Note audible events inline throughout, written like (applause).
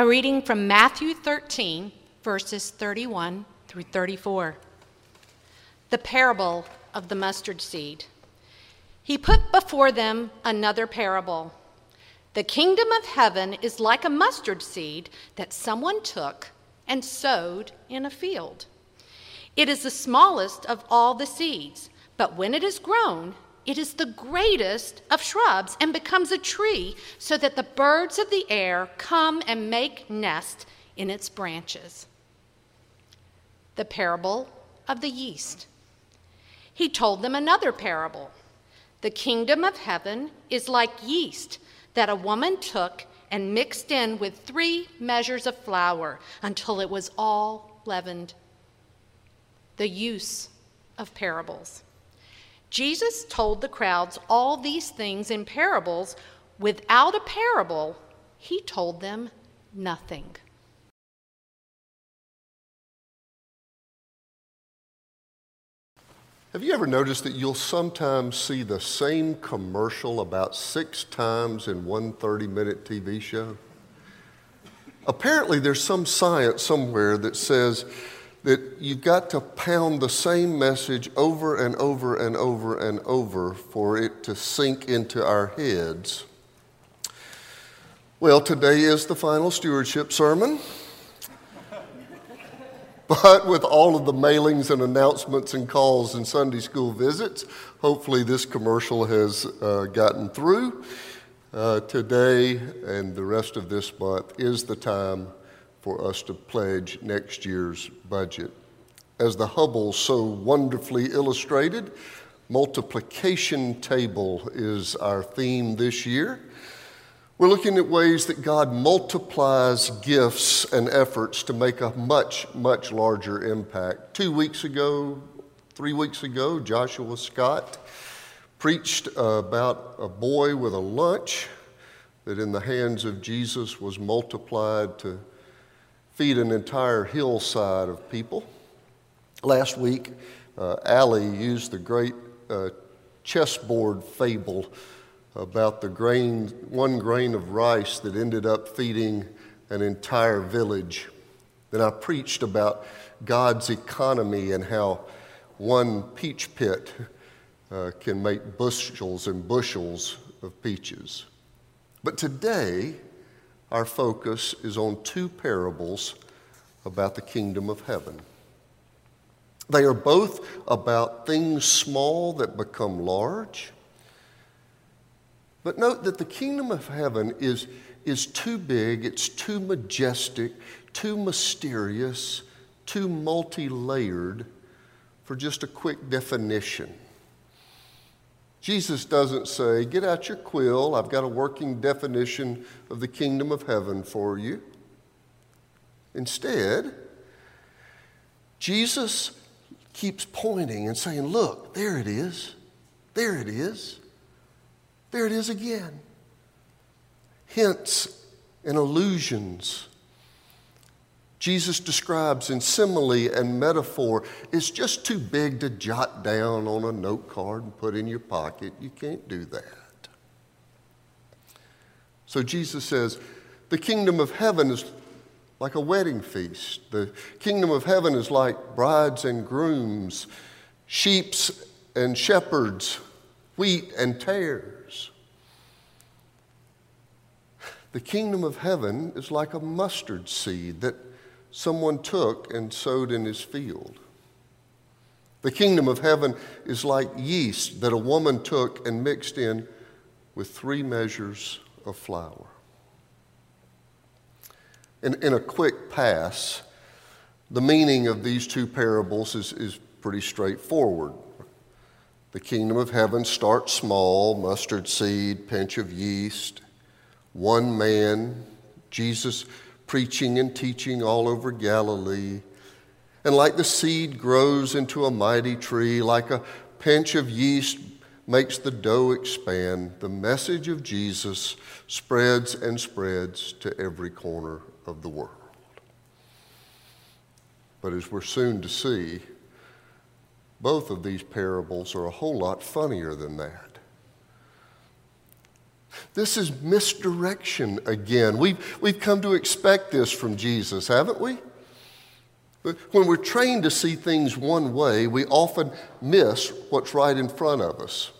A reading from Matthew 13, verses 31 through 34. The parable of the mustard seed. He put before them another parable. The kingdom of heaven is like a mustard seed that someone took and sowed in a field. It is the smallest of all the seeds, but when it is grown, it is the greatest of shrubs and becomes a tree so that the birds of the air come and make nest in its branches. The parable of the yeast. He told them another parable. The kingdom of heaven is like yeast that a woman took and mixed in with three measures of flour until it was all leavened. The use of parables. Jesus told the crowds all these things in parables. Without a parable, he told them nothing. Have you ever noticed that you'll sometimes see the same commercial about six times in one 30 minute TV show? Apparently, there's some science somewhere that says that you've got to pound the same message over and over and over and over for it to sink into our heads. Well, today is the final stewardship sermon. But with all of the mailings and announcements and calls and Sunday school visits, hopefully this commercial has uh, gotten through. Uh, today and the rest of this month is the time for us to pledge next year's budget. As the Hubble so wonderfully illustrated, multiplication table is our theme this year. We're looking at ways that God multiplies gifts and efforts to make a much, much larger impact. Two weeks ago, three weeks ago, Joshua Scott preached about a boy with a lunch that in the hands of Jesus was multiplied to feed an entire hillside of people. Last week, uh, Allie used the great uh, chessboard fable about the grain, one grain of rice that ended up feeding an entire village. Then I preached about God's economy and how one peach pit uh, can make bushels and bushels of peaches. But today, our focus is on two parables about the kingdom of heaven. They are both about things small that become large. But note that the kingdom of heaven is, is too big, it's too majestic, too mysterious, too multi layered for just a quick definition. Jesus doesn't say, Get out your quill, I've got a working definition of the kingdom of heaven for you. Instead, Jesus keeps pointing and saying, Look, there it is. There it is. There it is again. Hints and allusions Jesus describes in simile and metaphor is just too big to jot down on a note card and put in your pocket. You can't do that. So Jesus says, the kingdom of heaven is like a wedding feast. The kingdom of heaven is like brides and grooms, sheeps and shepherds, wheat and tares. The kingdom of heaven is like a mustard seed that someone took and sowed in his field. The kingdom of heaven is like yeast that a woman took and mixed in with three measures of flour. In, in a quick pass, the meaning of these two parables is, is pretty straightforward. The kingdom of heaven starts small mustard seed, pinch of yeast, one man. Jesus preaching and teaching all over Galilee. And like the seed grows into a mighty tree, like a pinch of yeast makes the dough expand, the message of Jesus spreads and spreads to every corner of the world. But as we're soon to see, both of these parables are a whole lot funnier than that. This is misdirection again. We've, we've come to expect this from Jesus, haven't we? When we're trained to see things one way, we often miss what's right in front of us.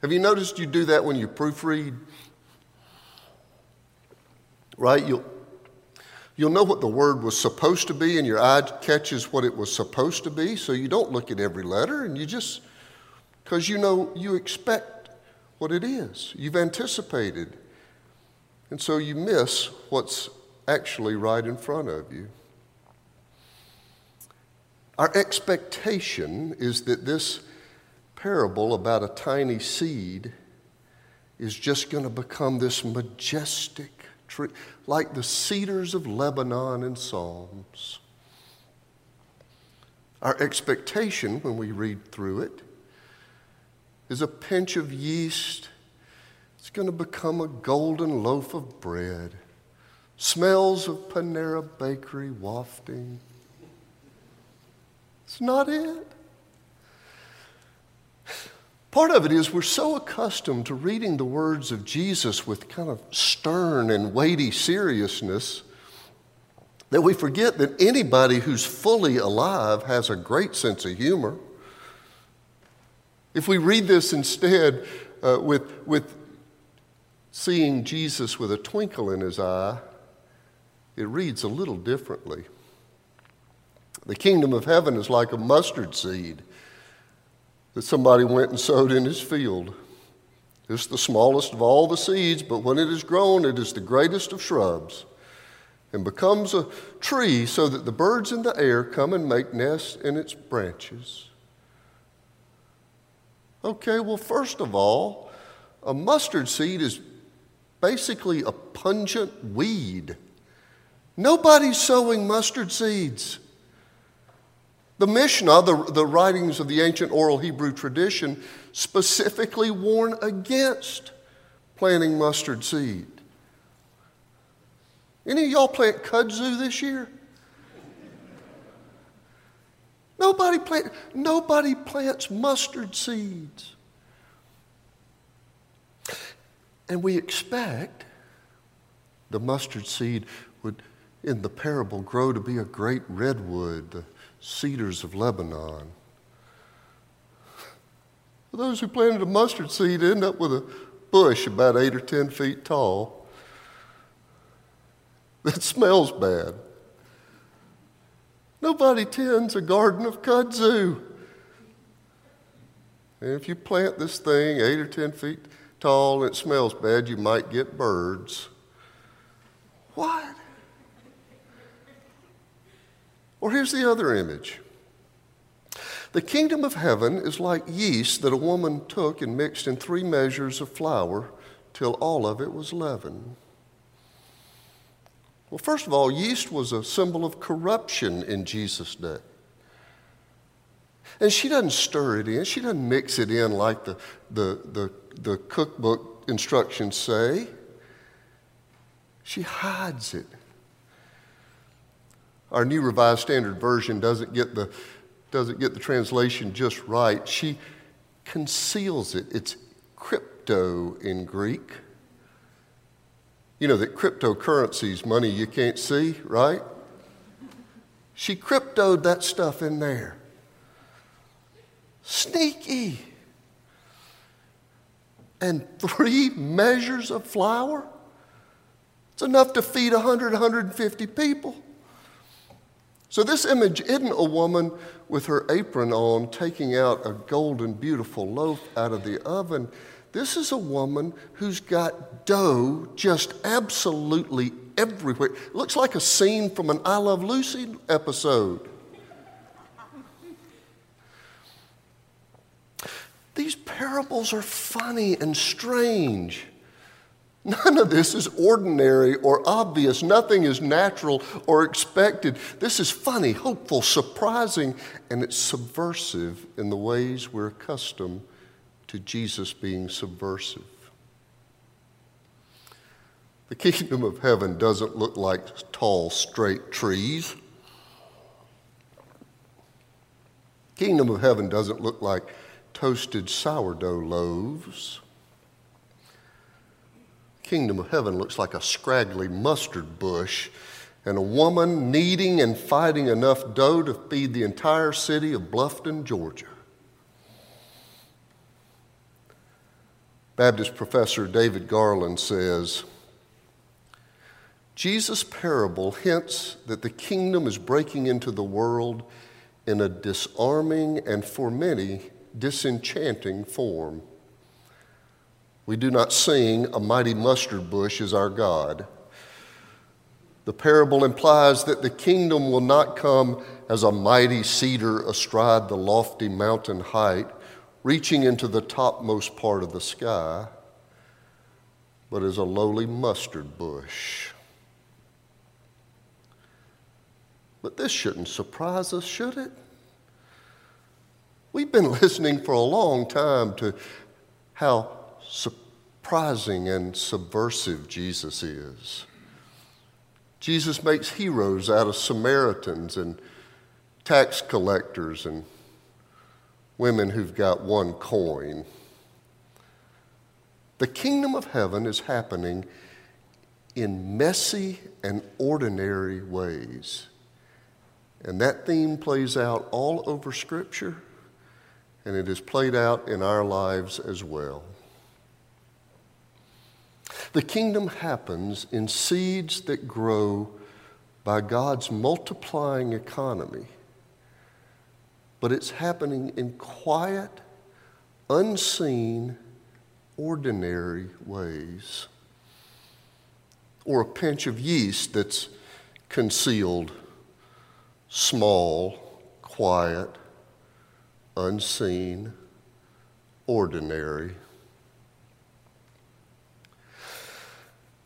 Have you noticed you do that when you proofread? Right? You'll, you'll know what the word was supposed to be, and your eye catches what it was supposed to be, so you don't look at every letter, and you just, because you know you expect what it is. You've anticipated. And so you miss what's actually right in front of you. Our expectation is that this parable about a tiny seed is just going to become this majestic tree, like the cedars of Lebanon in Psalms. Our expectation when we read through it is a pinch of yeast. It's going to become a golden loaf of bread. Smells of Panera Bakery wafting. It's not it. Part of it is we're so accustomed to reading the words of Jesus with kind of stern and weighty seriousness that we forget that anybody who's fully alive has a great sense of humor. If we read this instead uh, with, with seeing Jesus with a twinkle in his eye, it reads a little differently. The kingdom of heaven is like a mustard seed that somebody went and sowed in his field. It's the smallest of all the seeds, but when it is grown, it is the greatest of shrubs and becomes a tree so that the birds in the air come and make nests in its branches. Okay, well, first of all, a mustard seed is basically a pungent weed. Nobody's sowing mustard seeds. The Mishnah, the, the writings of the ancient oral Hebrew tradition, specifically warn against planting mustard seed. Any of y'all plant kudzu this year? Nobody, plant, nobody plants mustard seeds. And we expect the mustard seed would, in the parable, grow to be a great redwood, the cedars of Lebanon. Those who planted a mustard seed end up with a bush about eight or ten feet tall that (laughs) smells bad. Nobody tends a garden of kudzu. And if you plant this thing eight or ten feet tall and it smells bad, you might get birds. What? Or here's the other image. The kingdom of heaven is like yeast that a woman took and mixed in three measures of flour till all of it was leavened. Well, first of all, yeast was a symbol of corruption in Jesus' day. And she doesn't stir it in, she doesn't mix it in like the, the, the, the cookbook instructions say. She hides it our New Revised Standard Version doesn't get the, doesn't get the translation just right. She conceals it. It's crypto in Greek. You know that cryptocurrency is money you can't see, right? She cryptoed that stuff in there. Sneaky. And three measures of flour? It's enough to feed 100, 150 people. So, this image isn't a woman with her apron on taking out a golden, beautiful loaf out of the oven. This is a woman who's got dough just absolutely everywhere. It looks like a scene from an I Love Lucy episode. These parables are funny and strange. None of this is ordinary or obvious. Nothing is natural or expected. This is funny, hopeful, surprising, and it's subversive in the ways we're accustomed to Jesus being subversive. The kingdom of heaven doesn't look like tall, straight trees. Kingdom of heaven doesn't look like toasted sourdough loaves. Kingdom of heaven looks like a scraggly mustard bush and a woman kneading and fighting enough dough to feed the entire city of Bluffton, Georgia. Baptist professor David Garland says, Jesus' parable hints that the kingdom is breaking into the world in a disarming and for many disenchanting form. We do not sing, A mighty mustard bush is our God. The parable implies that the kingdom will not come as a mighty cedar astride the lofty mountain height, reaching into the topmost part of the sky, but as a lowly mustard bush But this shouldn't surprise us, should it? We've been (laughs) listening for a long time to how surprising and subversive Jesus is. Jesus makes heroes out of Samaritans and tax collectors and women who've got one coin. The kingdom of heaven is happening in messy and ordinary ways. And that theme plays out all over Scripture, and it is played out in our lives as well. The kingdom happens in seeds that grow by God's multiplying economy, but it's happening in quiet, unseen, ordinary ways. Or a pinch of yeast that's concealed small, quiet, unseen, ordinary.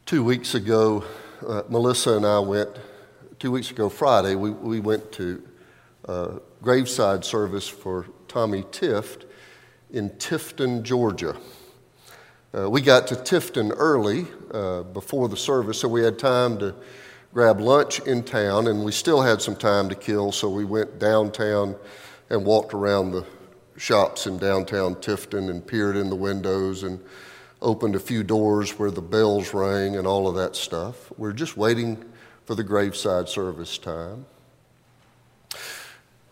Two weeks ago, uh, Melissa and I went, two weeks ago, Friday, we, we went to uh, graveside service for Tommy Tift in Tifton, Georgia. Uh, we got to Tifton early uh, before the service, so we had time to grab lunch in town, and we still had some time to kill, so we went downtown and walked around the shops in downtown Tifton and peered in the windows and opened a few doors where the bells rang and all of that stuff. We're just waiting for the graveside service time.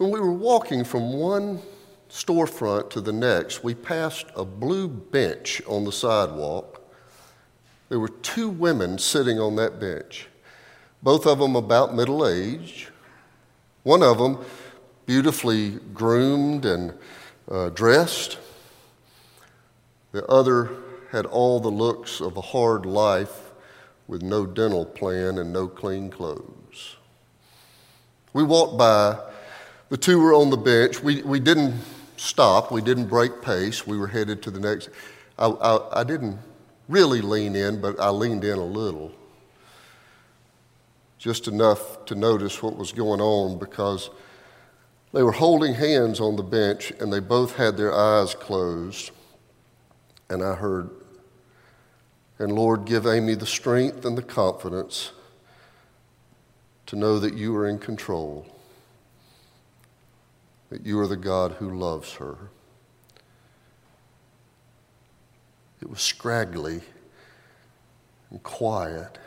When we were walking from one storefront to the next, we passed a blue bench on the sidewalk. There were two women sitting on that bench both of them about middle age. One of them beautifully groomed and uh, dressed. The other had all the looks of a hard life with no dental plan and no clean clothes. We walked by. The two were on the bench. We, we didn't stop. We didn't break pace. We were headed to the next. I, I, I didn't really lean in, but I leaned in a little just enough to notice what was going on because they were holding hands on the bench and they both had their eyes closed. And I heard, and Lord, give Amy the strength and the confidence to know that you are in control, that you are the God who loves her. It was scraggly and quiet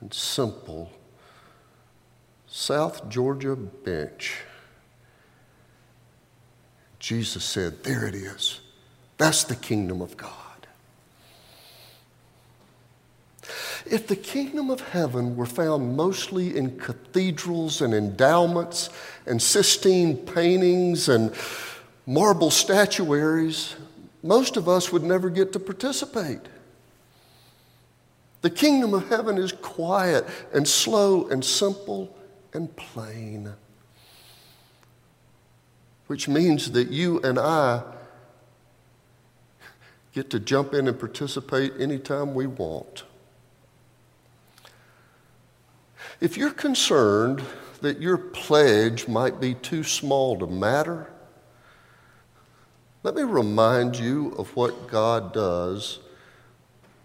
and simple South Georgia bench. Jesus said, There it is. That's the kingdom of God. If the kingdom of heaven were found mostly in cathedrals and endowments and Sistine paintings and marble statuaries, most of us would never get to participate. The kingdom of heaven is quiet and slow and simple and plain. Which means that you and I get to jump in and participate anytime we want. If you're concerned that your pledge might be too small to matter, let me remind you of what God does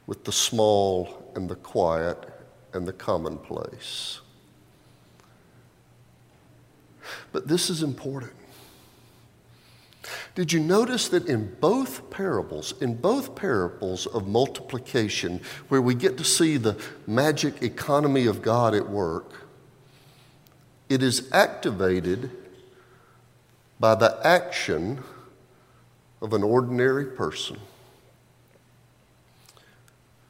with the small and the quiet and the commonplace. But this is important. Did you notice that in both parables, in both parables of multiplication, where we get to see the magic economy of God at work, it is activated by the action of an ordinary person?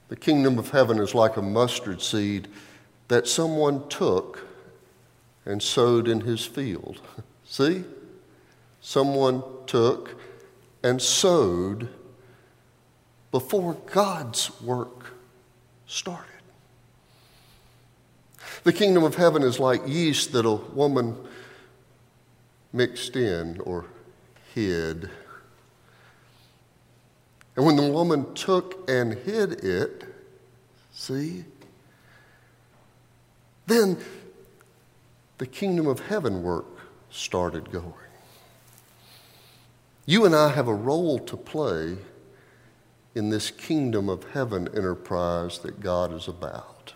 The kingdom of heaven is like a mustard seed that someone took and sowed in his field. (laughs) See? Someone took and sowed before God's work started. The kingdom of heaven is like yeast that a woman mixed in or hid. And when the woman took and hid it, see, then the kingdom of heaven work started going. You and I have a role to play in this kingdom of heaven enterprise that God is about.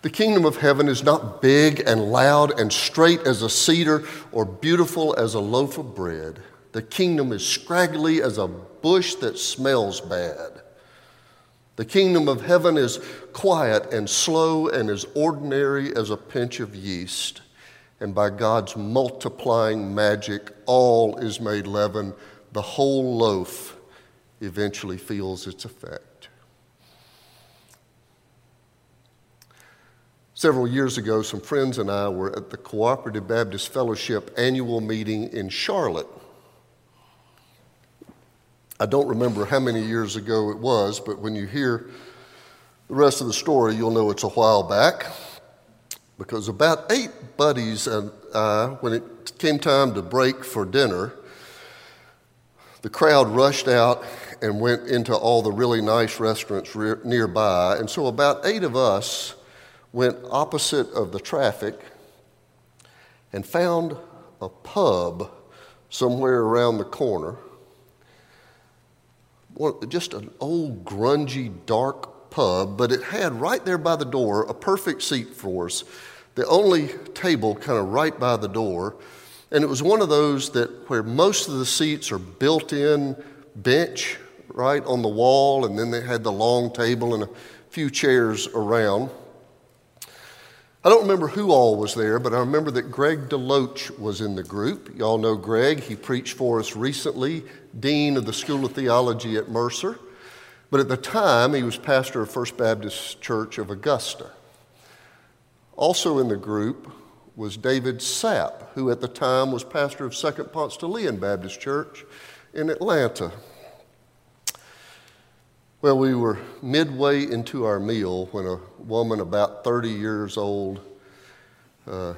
The kingdom of heaven is not big and loud and straight as a cedar or beautiful as a loaf of bread. The kingdom is scraggly as a bush that smells bad. The kingdom of heaven is quiet and slow and as ordinary as a pinch of yeast and by God's multiplying magic, all is made leaven. The whole loaf eventually feels its effect. Several years ago, some friends and I were at the Cooperative Baptist Fellowship annual meeting in Charlotte. I don't remember how many years ago it was, but when you hear the rest of the story, you'll know it's a while back because about eight buddies and I, when it came time to break for dinner, the crowd rushed out and went into all the really nice restaurants re- nearby. And so about eight of us went opposite of the traffic and found a pub somewhere around the corner. Just an old, grungy, dark pub, but it had right there by the door a perfect seat for us. The only table kind of right by the door. And it was one of those that where most of the seats are built in bench right on the wall, and then they had the long table and a few chairs around. I don't remember who all was there, but I remember that Greg DeLoach was in the group. Y'all know Greg. He preached for us recently, Dean of the School of Theology at Mercer. But at the time, he was pastor of First Baptist Church of Augusta. Also in the group was David Sapp, who at the time was pastor of Second Leon Baptist Church in Atlanta. Well, we were midway into our meal when a woman about 30 years old uh,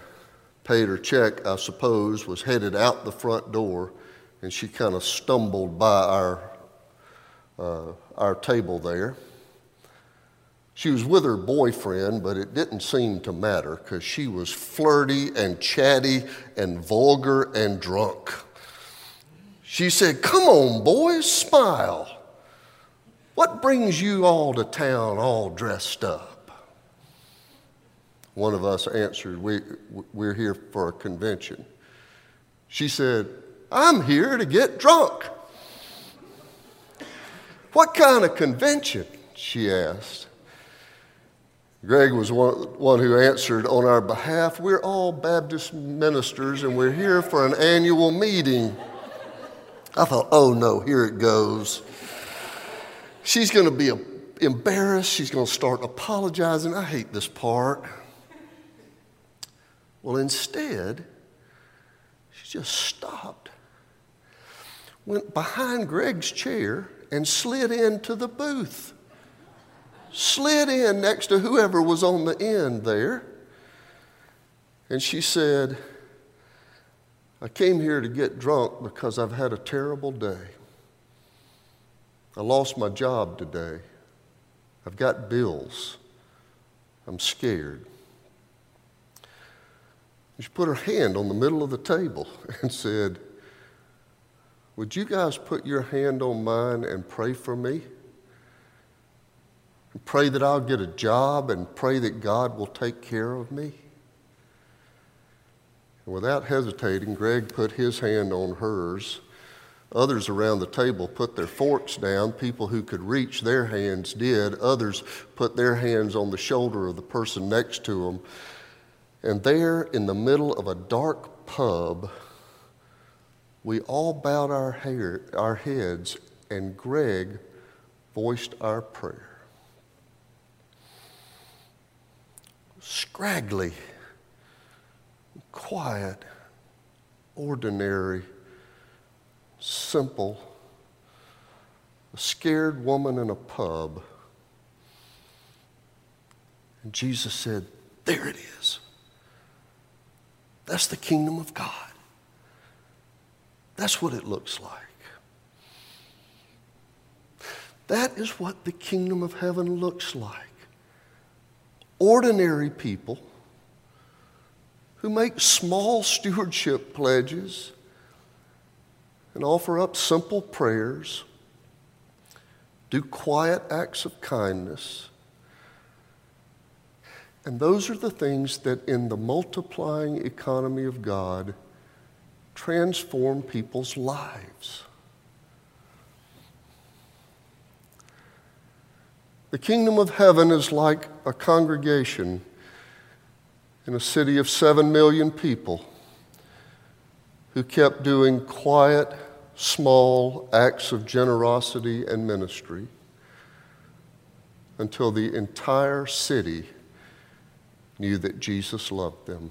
paid her check, I suppose, was headed out the front door, and she kind of stumbled by our uh, our table there. She was with her boyfriend, but it didn't seem to matter because she was flirty and chatty and vulgar and drunk. She said, Come on, boys, smile. What brings you all to town all dressed up? One of us answered, we, We're here for a convention. She said, I'm here to get drunk. What kind of convention? she asked. Greg was one, who answered on our behalf. We're all Baptist ministers and we're here for an annual meeting. I thought, oh no, here it goes. She's going to be embarrassed. She's going to start apologizing. I hate this part. Well, instead, she just stopped, went behind Greg's chair, and slid into the booth. Slid in next to whoever was on the end there. And she said, I came here to get drunk because I've had a terrible day. I lost my job today. I've got bills. I'm scared. She put her hand on the middle of the table (laughs) and said, Would you guys put your hand on mine and pray for me? And pray that I'll get a job and pray that God will take care of me? And without hesitating, Greg put his hand on hers. Others around the table put their forks down. People who could reach their hands did. Others put their hands on the shoulder of the person next to them. And there, in the middle of a dark pub, we all bowed our, hair, our heads, and Greg voiced our prayer. Scraggly, quiet, ordinary, simple, a scared woman in a pub. And Jesus said, There it is. That's the kingdom of God. That's what it looks like. That is what the kingdom of heaven looks like. Ordinary people who make small (laughs) stewardship pledges and offer up simple prayers, do quiet acts of kindness. And those are the things that, in the multiplying economy of God, transform people's lives. The kingdom of heaven is like a congregation in a city of seven million people who kept doing quiet, small acts of generosity and ministry until the entire city knew that Jesus loved them.